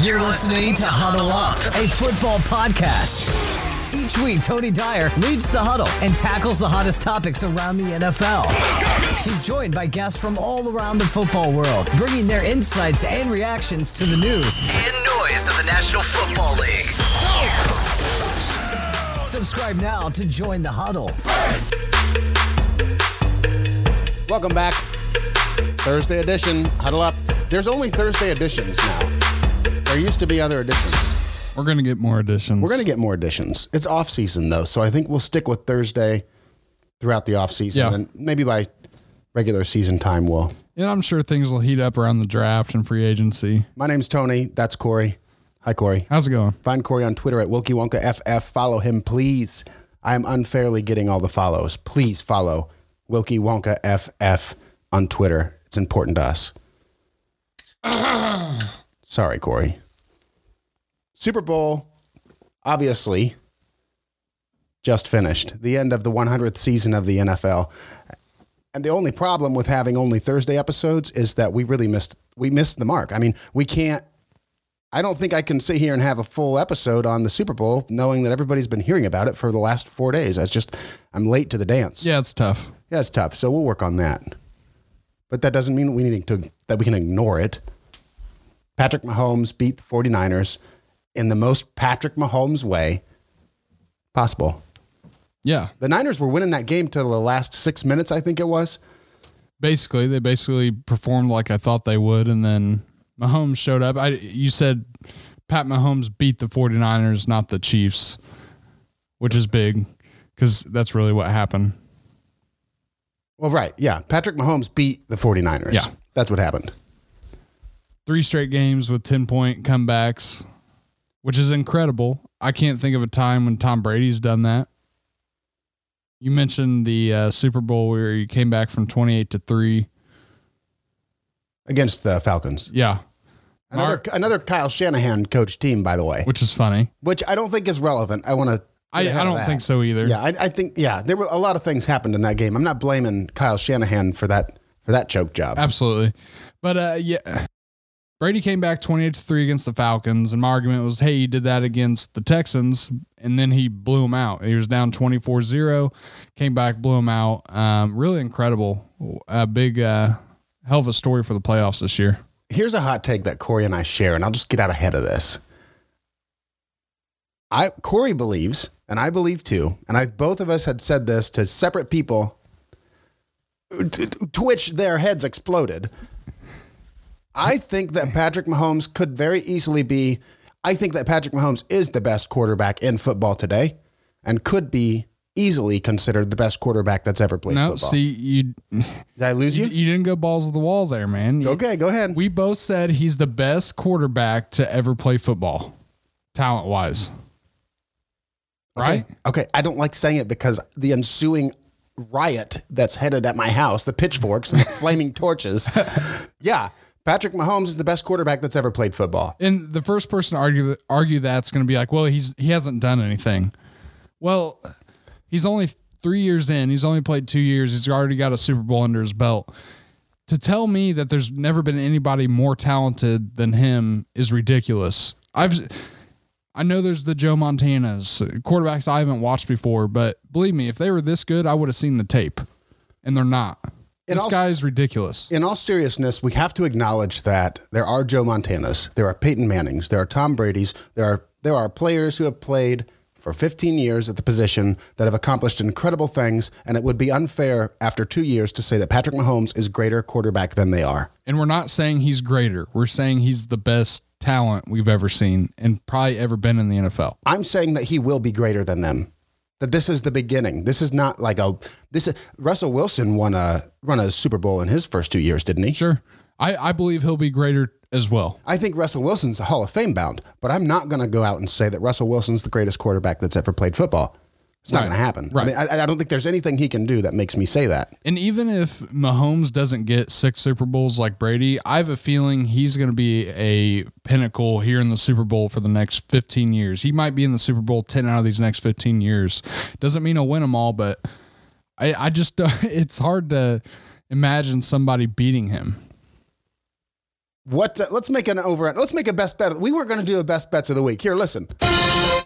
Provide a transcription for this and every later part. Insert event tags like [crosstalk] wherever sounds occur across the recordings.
You're listening to Huddle Up, a football podcast. Each week, Tony Dyer leads the huddle and tackles the hottest topics around the NFL. He's joined by guests from all around the football world, bringing their insights and reactions to the news and noise of the National Football League. Subscribe now to join the huddle. Welcome back. Thursday edition. Huddle up. There's only Thursday editions now. There used to be other editions. We're gonna get more editions. We're going to get more editions. It's off season though, so I think we'll stick with Thursday throughout the off season. Yeah. And maybe by regular season time, we'll. and I'm sure things will heat up around the draft and free agency. My name's Tony. That's Corey. Hi, Corey. How's it going? Find Corey on Twitter at Wilkie Wonka FF. Follow him, please. I am unfairly getting all the follows. Please follow Wilkie Wonka FF on Twitter. It's important to us. [clears throat] Sorry, Corey. Super Bowl, obviously, just finished. The end of the 100th season of the NFL. And the only problem with having only Thursday episodes is that we really missed we missed the mark. I mean, we can't I don't think I can sit here and have a full episode on the Super Bowl knowing that everybody's been hearing about it for the last 4 days. I just I'm late to the dance. Yeah, it's tough. Yeah, it's tough. So we'll work on that. But that doesn't mean we need to that we can ignore it. Patrick Mahomes beat the 49ers in the most Patrick Mahomes way possible. Yeah, The Niners were winning that game to the last 6 minutes, I think it was. basically they basically performed like I thought they would, and then Mahomes showed up. I you said Pat Mahomes beat the 49ers, not the Chiefs, which is big because that's really what happened. Well, right. Yeah. Patrick Mahomes beat the 49ers. Yeah. That's what happened. Three straight games with 10 point comebacks, which is incredible. I can't think of a time when Tom Brady's done that. You mentioned the uh, Super Bowl where he came back from 28 to 3. Against the Falcons. Yeah, Another another Kyle Shanahan coach team, by the way, which is funny. which I don't think is relevant. I want to. I, I don't think so either. Yeah, I, I think yeah, there were a lot of things happened in that game. I'm not blaming Kyle Shanahan for that for that choke job. Absolutely. But uh, yeah, Brady came back 28 to 3 against the Falcons. And my argument was, hey, he did that against the Texans. And then he blew them out. He was down 24 0, came back, blew them out. Um, really incredible. A big, uh, hell of a story for the playoffs this year. Here's a hot take that Corey and I share, and I'll just get out ahead of this. I Corey believes, and I believe too, and I both of us had said this to separate people, to, to which their heads exploded. I think that Patrick Mahomes could very easily be. I think that Patrick Mahomes is the best quarterback in football today, and could be easily considered the best quarterback that's ever played No, football. see, you, Did I lose you you? didn't go balls to the wall there, man. You- Okay, go ahead. We both said he's the best quarterback to ever play football, talent wise. Right? Okay, I don't like saying it because the ensuing riot that's headed at my house, the pitchforks and the [laughs] flaming torches. Yeah, Patrick Mahomes is the best quarterback that's ever played football. And the first person to argue that, argue that's going to be like, well, he's he hasn't done anything. Well, he's only three years in. He's only played two years. He's already got a Super Bowl under his belt. To tell me that there's never been anybody more talented than him is ridiculous. I've I know there's the Joe Montanas quarterbacks I haven't watched before, but believe me, if they were this good, I would have seen the tape, and they're not. This also- guy is ridiculous. In all seriousness, we have to acknowledge that there are Joe Montanas, there are Peyton Mannings, there are Tom Brady's, there are there are players who have played for 15 years at the position that have accomplished incredible things, and it would be unfair after two years to say that Patrick Mahomes is greater quarterback than they are. And we're not saying he's greater. We're saying he's the best talent we've ever seen and probably ever been in the NFL. I'm saying that he will be greater than them. That this is the beginning. This is not like a this is Russell Wilson won a run a Super Bowl in his first two years, didn't he? Sure. I, I believe he'll be greater as well. I think Russell Wilson's a Hall of Fame bound, but I'm not going to go out and say that Russell Wilson's the greatest quarterback that's ever played football. It's not Right. going to happen. Right. I mean, I, I don't think there's anything he can do that makes me say that. And even if Mahomes doesn't get six Super Bowls like Brady, I have a feeling he's going to be a pinnacle here in the Super Bowl for the next 15 years. He might be in the Super Bowl 10 out of these next 15 years. Doesn't mean he'll win them all, but I, I just, [laughs] it's hard to imagine somebody beating him. What? Uh, let's make an over. Let's make a best bet. We weren't going to do a best bets of the week. Here, listen.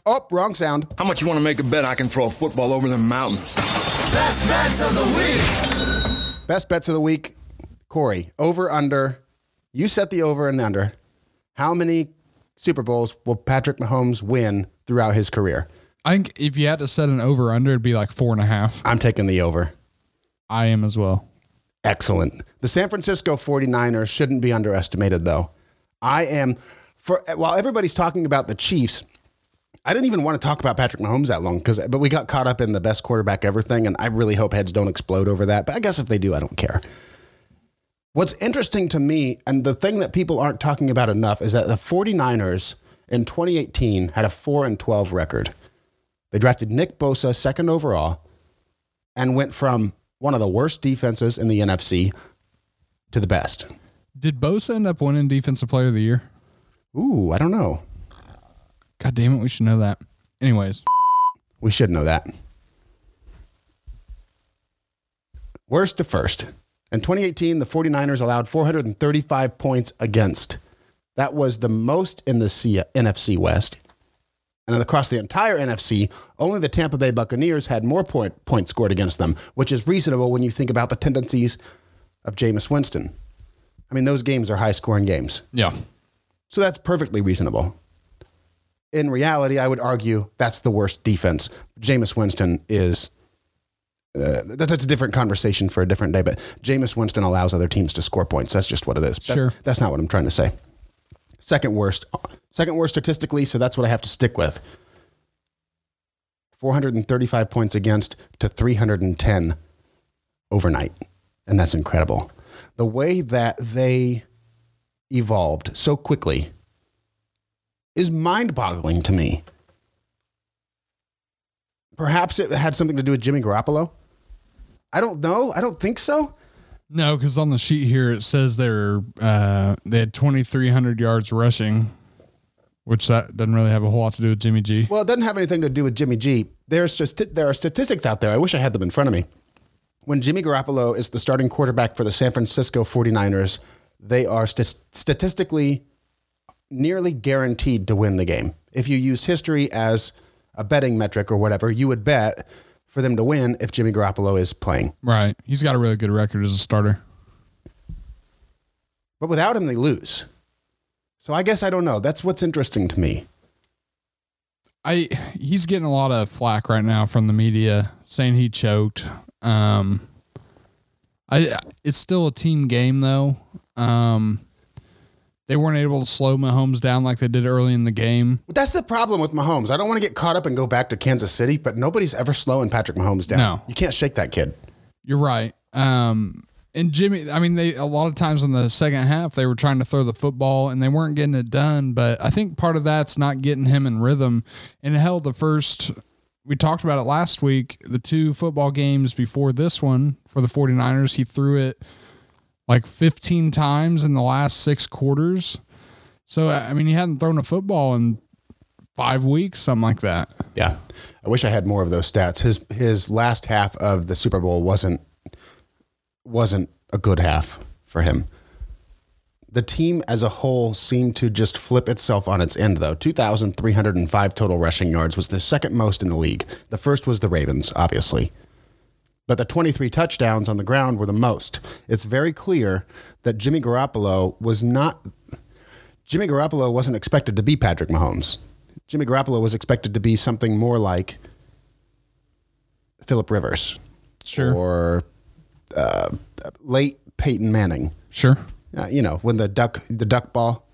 Oh, wrong sound. How much you want to make a bet I can throw a football over the mountains? Best bets of the week. Best bets of the week. Corey, over under. You set the over and under. How many Super Bowls will Patrick Mahomes win throughout his career? I think if you had to set an over under, it'd be like four and a half. I'm taking the over. I am as well. Excellent. The San Francisco 49ers shouldn't be underestimated, though. I am, for while everybody's talking about the Chiefs, I didn't even want to talk about Patrick Mahomes that long because, but we got caught up in the best quarterback ever thing, and I really hope heads don't explode over that. But I guess if they do, I don't care. What's interesting to me, and the thing that people aren't talking about enough, is that the 49ers in 2018 had a 4 and 12 record. They drafted Nick Bosa second overall and went from one of the worst defenses in the NFC to the best. Did Bosa end up winning Defensive Player of the Year? Ooh, I don't know. God damn it, we should know that. Anyways, We should know that. Worst to first. In 2018, the 49ers allowed 435 points against. That was the most in the C- NFC West. And across the entire NFC, only the Tampa Bay Buccaneers had more point, points scored against them, which is reasonable when you think about the tendencies of Jameis Winston. I mean, those games are high scoring games. yeah. So that's perfectly reasonable. In reality, I would argue that's the worst defense. Jameis Winston is. Uh, that, that's a different conversation for a different day, but Jameis Winston allows other teams to score points. That's just what it is. That- Sure. that's not what I'm trying to say. Second worst. Second worst statistically, so that's what I have to stick with. 435 points against to 310 overnight. And that's incredible. The way that they evolved so quickly is mind boggling to me. Perhaps it had something to do with Jimmy Garoppolo. I don't know. I don't think so. No, because on the sheet here it says they're uh, they had 2,300 yards rushing, which that doesn't really have a whole lot to do with Jimmy G. Well, it doesn't have anything to do with Jimmy G. There's just there are statistics out there. I wish I had them in front of me. When Jimmy Garoppolo is the starting quarterback for the San Francisco 49ers, they are st- statistically nearly guaranteed to win the game. If you used history as a betting metric or whatever, you would bet for them to win if Jimmy Garoppolo is playing. Right. He's got a really good record as a starter. But without him, they lose. So I guess I don't know. That's what's interesting to me. I he's getting a lot of flack right now from the media saying he choked. Um, I it's still a team game though. Um, they weren't able to slow Mahomes down like they did early in the game. That's the problem with Mahomes. I don't want to get caught up and go back to Kansas City, but nobody's ever slowing Patrick Mahomes down. No. You can't shake that kid. You're right. Um, and Jimmy, I mean, they a lot of times in the second half they were trying to throw the football and they weren't getting it done. But I think part of that's not getting him in rhythm. And hell, the first we talked about it last week. The two football games before this one for the 49ers, he threw it like 15 times in the last six quarters. So I mean, he hadn't thrown a football in five weeks, something like that. Yeah. I wish I had more of those stats. His his last half of the Super Bowl wasn't wasn't a good half for him. The team as a whole seemed to just flip itself on its end though. 2305 total rushing yards was the second most in the league. The first was the Ravens, obviously. But the 23 touchdowns on the ground were the most. It's very clear that Jimmy Garoppolo was not Jimmy Garoppolo wasn't expected to be Patrick Mahomes. Jimmy Garoppolo was expected to be something more like Philip Rivers Sure. or uh, late Peyton Manning. Sure. Uh, you know, when the duck the duck ball,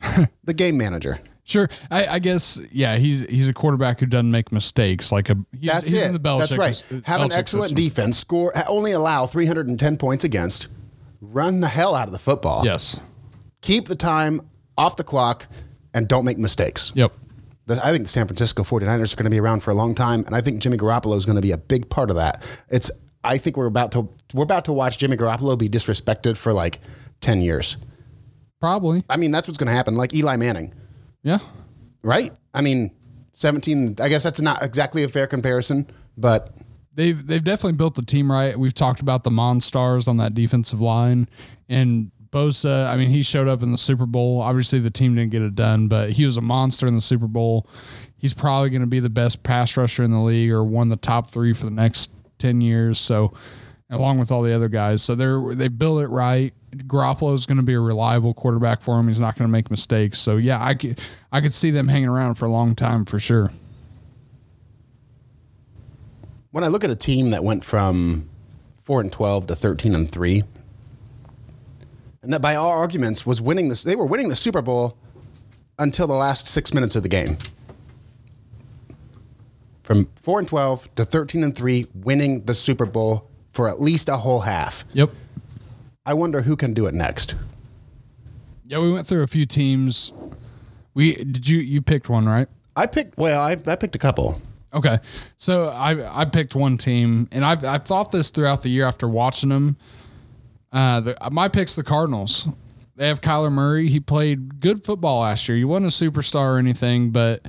[laughs] the game manager. Sure. I, I guess yeah, he's he's a quarterback who doesn't make mistakes. Like a he's, That's he's it. in the Belichick. That's right. Uh, Have an excellent system. defense. Score only allow 310 points against. Run the hell out of the football. Yes. Keep the time off the clock and don't make mistakes. Yep. I think the San Francisco 49ers are going to be around for a long time, and I think Jimmy Garoppolo is going to be a big part of that. It's I think we're about to we're about to watch Jimmy Garoppolo be disrespected for like 10 years. Probably. I mean, that's what's going to happen like Eli Manning, Yeah. right? I mean, 17 I guess that's not exactly a fair comparison, but They've they've definitely built the team right. We've talked about the Monstars on that defensive line, and Bosa, I mean, he showed up in the Super Bowl. Obviously, the team didn't get it done, but he was a monster in the Super Bowl. He's probably going to be the best pass rusher in the league or one of the top three for the next 10 years. So, along with all the other guys. So, they're, they built it right. Garoppolo is going to be a reliable quarterback for him. He's not going to make mistakes. So, yeah, I could, I could see them hanging around for a long time for sure. When I look at a team that went from 4 and 12 to 13 and 3, and that by all arguments was winning this. They were winning the Super Bowl until the last six minutes of the game. From four and twelve to thirteen and three, winning the Super Bowl for at least a whole half. Yep. I wonder who can do it next. Yeah, we went through a few teams. We did you you picked one right? I picked. Well, I, I picked a couple. Okay, so I I picked one team, and I've I've thought this throughout the year after watching them. Uh, the, my pick's the Cardinals. They have Kyler Murray. He played good football last year. He wasn't a superstar or anything, but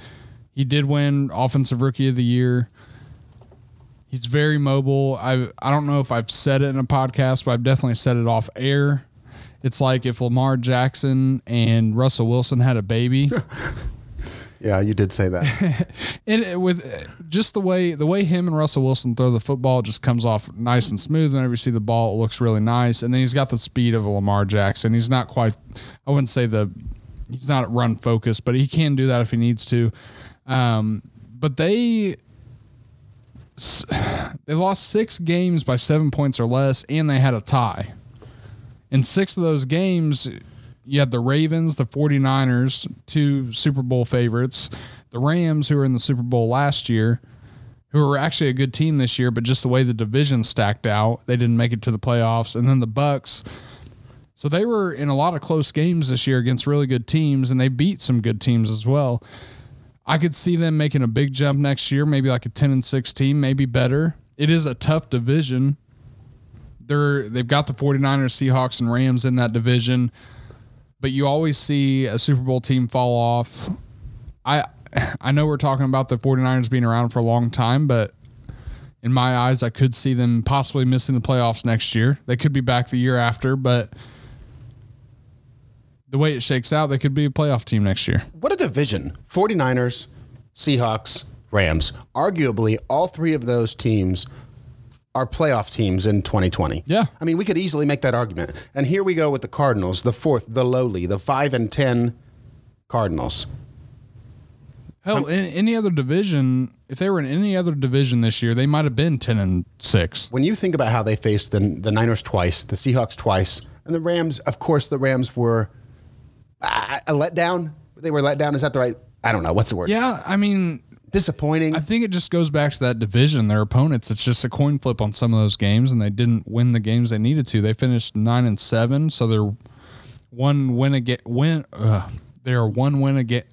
he did win Offensive Rookie of the Year. He's very mobile. I I don't know if I've said it in a podcast, but I've definitely said it off air. It's like if Lamar Jackson and Russell Wilson had a baby. [laughs] Yeah, you did say that. [laughs] and it- with just the way the way him and Russell Wilson throw the football just comes off nice and smooth. Whenever you see the ball, it looks really nice. And then he's got the speed of a Lamar Jackson. He's not quite. I wouldn't say the. He's not run focused, but he can do that if he needs to. Um, but they. [sighs] They lost six games by seven points or less, and they had a tie. In six of those games, you had the Ravens, the 49ers, two Super Bowl favorites, the Rams, who were in the Super Bowl last year, who were actually a good team this year, but just the way the division stacked out, they didn't make it to the playoffs. And then the Bucs. So they were in a lot of close games this year against really good teams, and they beat some good teams as well. I could see them making a big jump next year, maybe like a 10 and 6 team, maybe better. It is a tough division. They're they've got the 49ers, Seahawks and Rams in that division, but you always see a Super Bowl team fall off. I I know we're talking about the 49ers being around for a long time, but in my eyes, I could see them possibly missing the playoffs next year. They could be back the year after, but the way it shakes out, they could be a playoff team next year. what a division 49ers, Seahawks, Rams. Arguably, all three of those teams are playoff teams in 2020. Yeah. I mean, we could easily make that argument. And here we go with the Cardinals, the fourth, the lowly, the 5 and 10 Cardinals. Hell, in any other division, if they were in any other division this year, they might have been 10 and 6. When you think about how they faced the, the Niners twice, the Seahawks twice, and the Rams, of course, the Rams were a letdown. They were let down. Is that the right? I don't know. What's the word? Yeah, I mean, Disappointing. I think it just goes back to that division. Their opponents, it's just a coin flip on some of those games, and they didn't win the games they needed to. They finished nine and seven, so they're one win again. Win. Uh, they're one win again.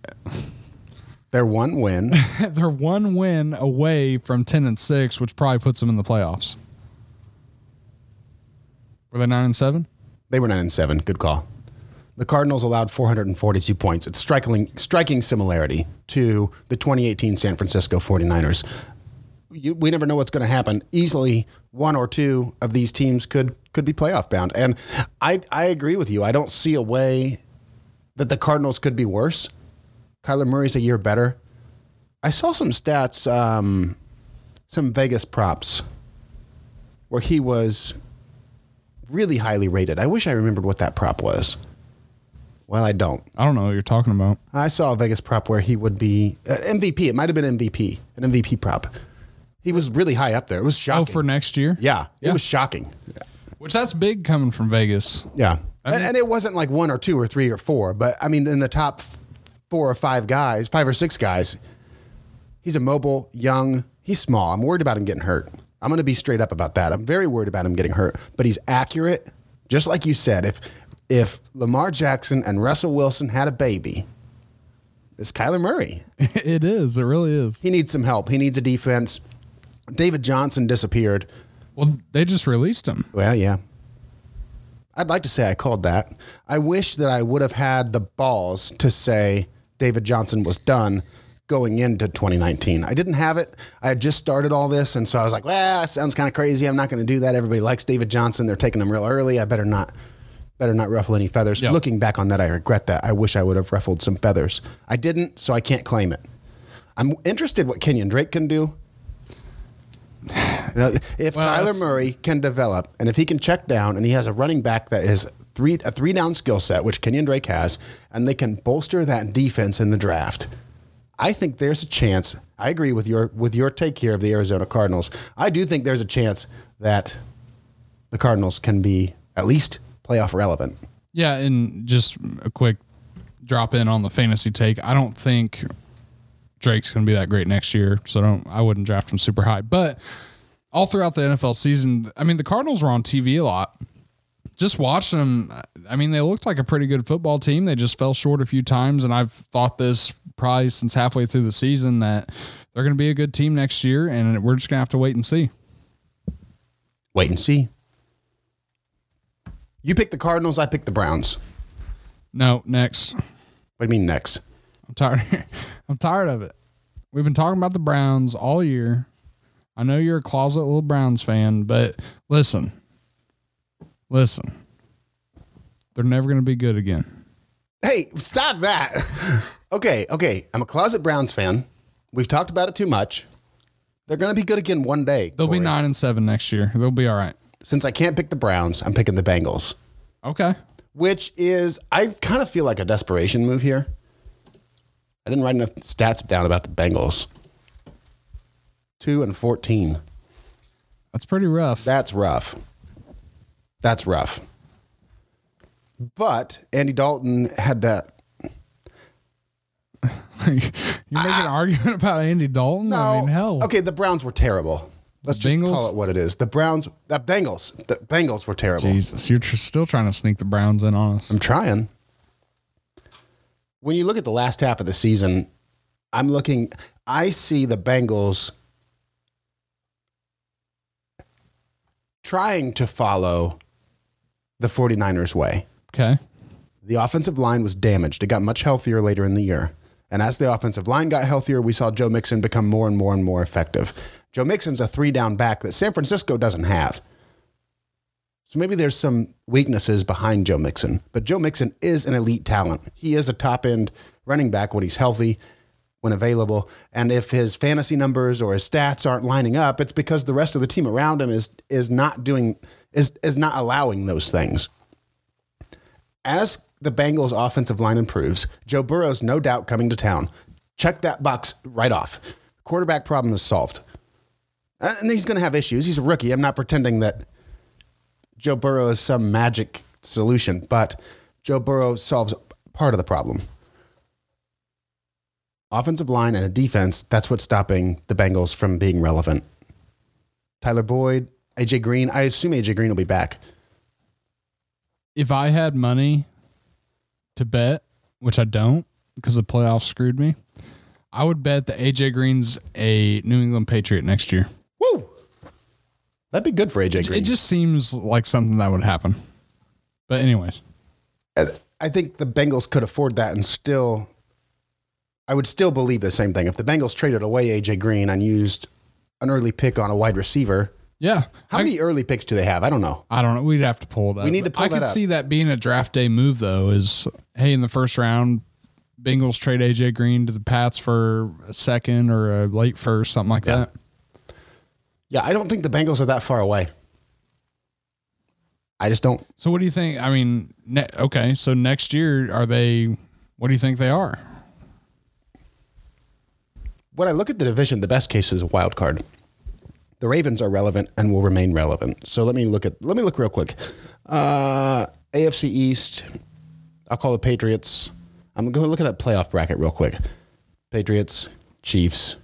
Their one win. [laughs] they're one win away from ten and six, which probably puts them in the playoffs. Were they nine and seven? They were nine and seven. Good call. The Cardinals allowed 442 points. It's striking, striking similarity to the 2018 San Francisco 49ers. You, we never know what's going to happen. Easily, one or two of these teams could could be playoff bound. And I I agree with you. I don't see a way that the Cardinals could be worse. Kyler Murray's a year better. I saw some stats, um, some Vegas props, where he was really highly rated. I wish I remembered what that prop was. Well, I don't. I don't know what you're talking about. I saw a Vegas prop where he would be uh, MVP. It might have been MVP, an MVP prop. He was really high up there. It was Oh, shocking. for next year? yeah, it Yeah. was shocking. Which that's big coming from Vegas. Yeah, and, and it wasn't like one or two or three or four, but I mean, in the top f- four or five guys, five or six guys, he's a mobile, young. He's small. I'm worried about him getting hurt. I'm going to be straight up about that. I'm very worried about him getting hurt, but he's accurate. Just like you said, if if Lamar Jackson and Russell Wilson had a baby, it's Kyler Murray. [laughs] it is. It really is. He needs some help. He needs a defense. David Johnson disappeared. Well, they just released him. Well, yeah. I'd like to say I called that. I wish that I would have had the balls to say David Johnson was done going into 2019. I didn't have it. I had just started all this, and so I was like, well, that sounds kind of crazy. I'm not going to do that. Everybody likes David Johnson. They're taking him real early. I better not better not ruffle any feathers. Yeah. Looking back on that, I regret that. I wish I would have ruffled some feathers. I didn't, so I can't claim it. I'm interested what Kenyon Drake can do. [sighs] If Well, Kyler Murray can develop, and if he can check down, and he has a running back that is three a three down skill set, which Kenyon Drake has, and they can bolster that defense in the draft, I think there's a chance. I agree with your with your take here of the Arizona Cardinals. I do think there's a chance that the Cardinals can be at least playoff relevant. Yeah, and just a quick drop in on the fantasy take. I don't think Drake's going to be that great next year, so don't I wouldn't draft him super high. But all throughout the NFL season, I mean, the Cardinals were on TV a lot. Just watching them, I mean, they looked like a pretty good football team. They just fell short a few times, and I've thought this probably since halfway through the season that they're going to be a good team next year, and we're just going to have to wait and see. Wait and see. You pick the Cardinals, I pick the Browns. No, next. What do you mean next? I'm tired. [laughs] I'm tired of it. We've been talking about the Browns all year. I know you're a closet little Browns fan, but listen, listen, they're never going to be good again. Hey, stop that. [laughs] okay, okay. I'm a closet Browns fan. We've talked about it too much. They're going to be good again one day. They'll be nine and seven next year. They'll be all right. Since I can't pick the Browns, I'm picking the Bengals, Okay. which is, I kind of feel like a desperation move here. I didn't write enough stats down about the Bengals. 2 and 14. That's pretty rough. That's rough. That's rough. But Andy Dalton had that. [laughs] You're making an ah. argument about Andy Dalton? I mean, hell. Okay, the Browns were terrible. Let's just Bengals? call it what it is. The Browns, the Bengals, the Bengals were terrible. Jesus, you're tr- still trying to sneak the Browns in on us. I'm trying. When you look at the last half of the season, I'm looking, I see the Bengals trying to follow the 49ers way. Okay. The offensive line was damaged. It got much healthier later in the year. And as the offensive line got healthier, we saw Joe Mixon become more and more and more effective. Joe Mixon's a three down back that San Francisco doesn't have. So maybe there's some weaknesses behind Joe Mixon, but Joe Mixon is an elite talent. He is a top end running back when he's healthy, when available. And if his fantasy numbers or his stats aren't lining up, it's because the rest of the team around him is is not doing is is not allowing those things. As the Bengals offensive line improves, Joe Burrow's no doubt coming to town. Check that box right off. Quarterback problem is solved. Uh, And he's going to have issues. He's a rookie. I'm not pretending that Joe Burrow is some magic solution, but Joe Burrow solves part of the problem. Offensive line and a defense, that's what's stopping the Bengals from being relevant. Tyler Boyd, AJ Green, I assume AJ Green will be back. if I had money to bet, which I don't because the playoffs screwed me, I would bet that AJ Green's a New England Patriot next year. Woo! That'd be good for AJ Green. It just seems like something that would happen. But anyways, I think the Bengals could afford that and still, I would still believe the same thing. If the Bengals traded away AJ Green and used an early pick on a wide receiver, yeah. how I, many early picks do they have? I don't know. I don't know. We'd have to pull that. We need to pull I that could up. see that being a draft day move though. Is hey in the first round, Bengals trade AJ Green to the Pats for a second or a late first, something like that. Yeah, I don't think the Bengals are that far away. I just don't. So what do you think? I mean, ne- okay, so next year are they? What do you think they are? When I look at the division, the best case is a wild card. The Ravens are relevant and will remain relevant. So let me look at let me look real quick. Uh, AFC East, I'll call the Patriots. I'm going to look at that playoff bracket real quick. Patriots, Chiefs,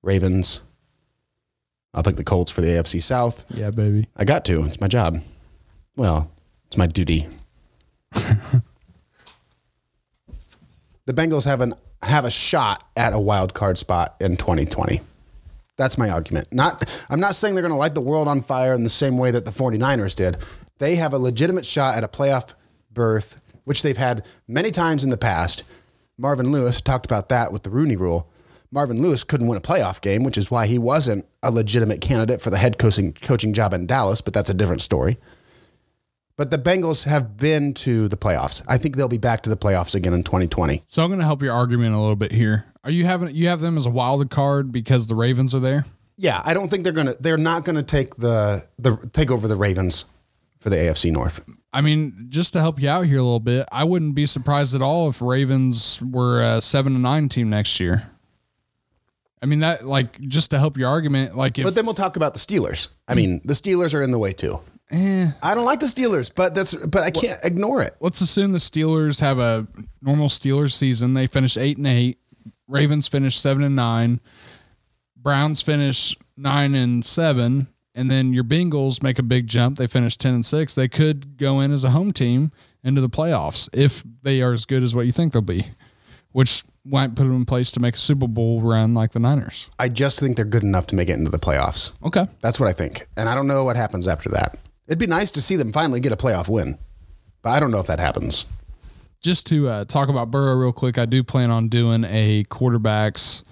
Ravens. I'll pick the Colts for the AFC South. Yeah, baby. I got to. It's my job. Well, it's my duty. [laughs] the Bengals have an have a shot at a wild card spot in 2020. That's my argument. Not I'm not saying they're going to light the world on fire in the same way that the 49ers did. They have a legitimate shot at a playoff berth, which they've had many times in the past. Marvin Lewis talked about that with the Rooney rule. Marvin Lewis couldn't win a playoff game, which is why he wasn't a legitimate candidate for the head coaching coaching job in Dallas, but that's a different story. But the Bengals have been to the playoffs. I think they'll be back to the playoffs again in 2020. So I'm going to help your argument a little bit here. Are you having you have them as a wild card because the Ravens are there? Yeah, I don't think they're gonna. They're not gonna take the the take over the Ravens for the AFC North. I mean, just to help you out here a little bit, I wouldn't be surprised at all if Ravens were a seven to nine team next year. I mean that like just to help your argument, like if But then we'll talk about the Steelers. I mean, the Steelers are in the way too. Eh, I don't like the Steelers, but that's but I can't ignore it. let's assume the Steelers have a normal Steelers season. They finish eight and eight. Ravens finish seven and nine. Browns finish nine and seven. And then your Bengals make a big jump. They finish ten and six. They could go in as a home team into the playoffs if they are as good as what you think they'll be, which might put them in place to make a Super Bowl run like the Niners. I just think they're good enough to make it into the playoffs. Okay. That's what I think, and I don't know what happens after that. It'd be nice to see them finally get a playoff win, but I don't know if that happens. just to uh, talk about Burrow real quick, I do plan on doing a quarterbacks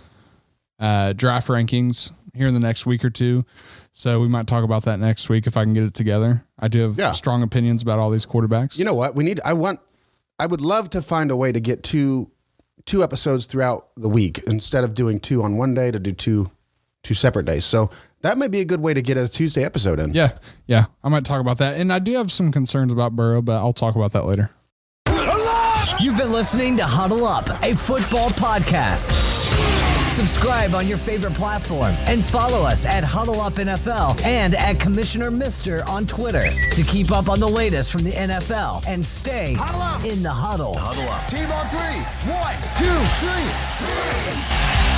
uh, draft rankings here in the next week or two. So we might talk about that next week if I can get it together. I do have Yeah. strong opinions about all these quarterbacks. You know what? We need. I want. I would love to find a way to get two two episodes throughout the week instead of doing two on one day to do two two separate days. So that might be a good way to get a Tuesday episode in. yeah, yeah, I might talk about that. And I do have some concerns about Burrow, but I'll talk about that later. You've been listening to Huddle Up, a football podcast. Subscribe on your favorite platform and follow us at Huddle Up NFL and at Commissioner Mister on Twitter to keep up on the latest from the NFL and stay in the huddle. Huddle up. Team on three. One, two, three.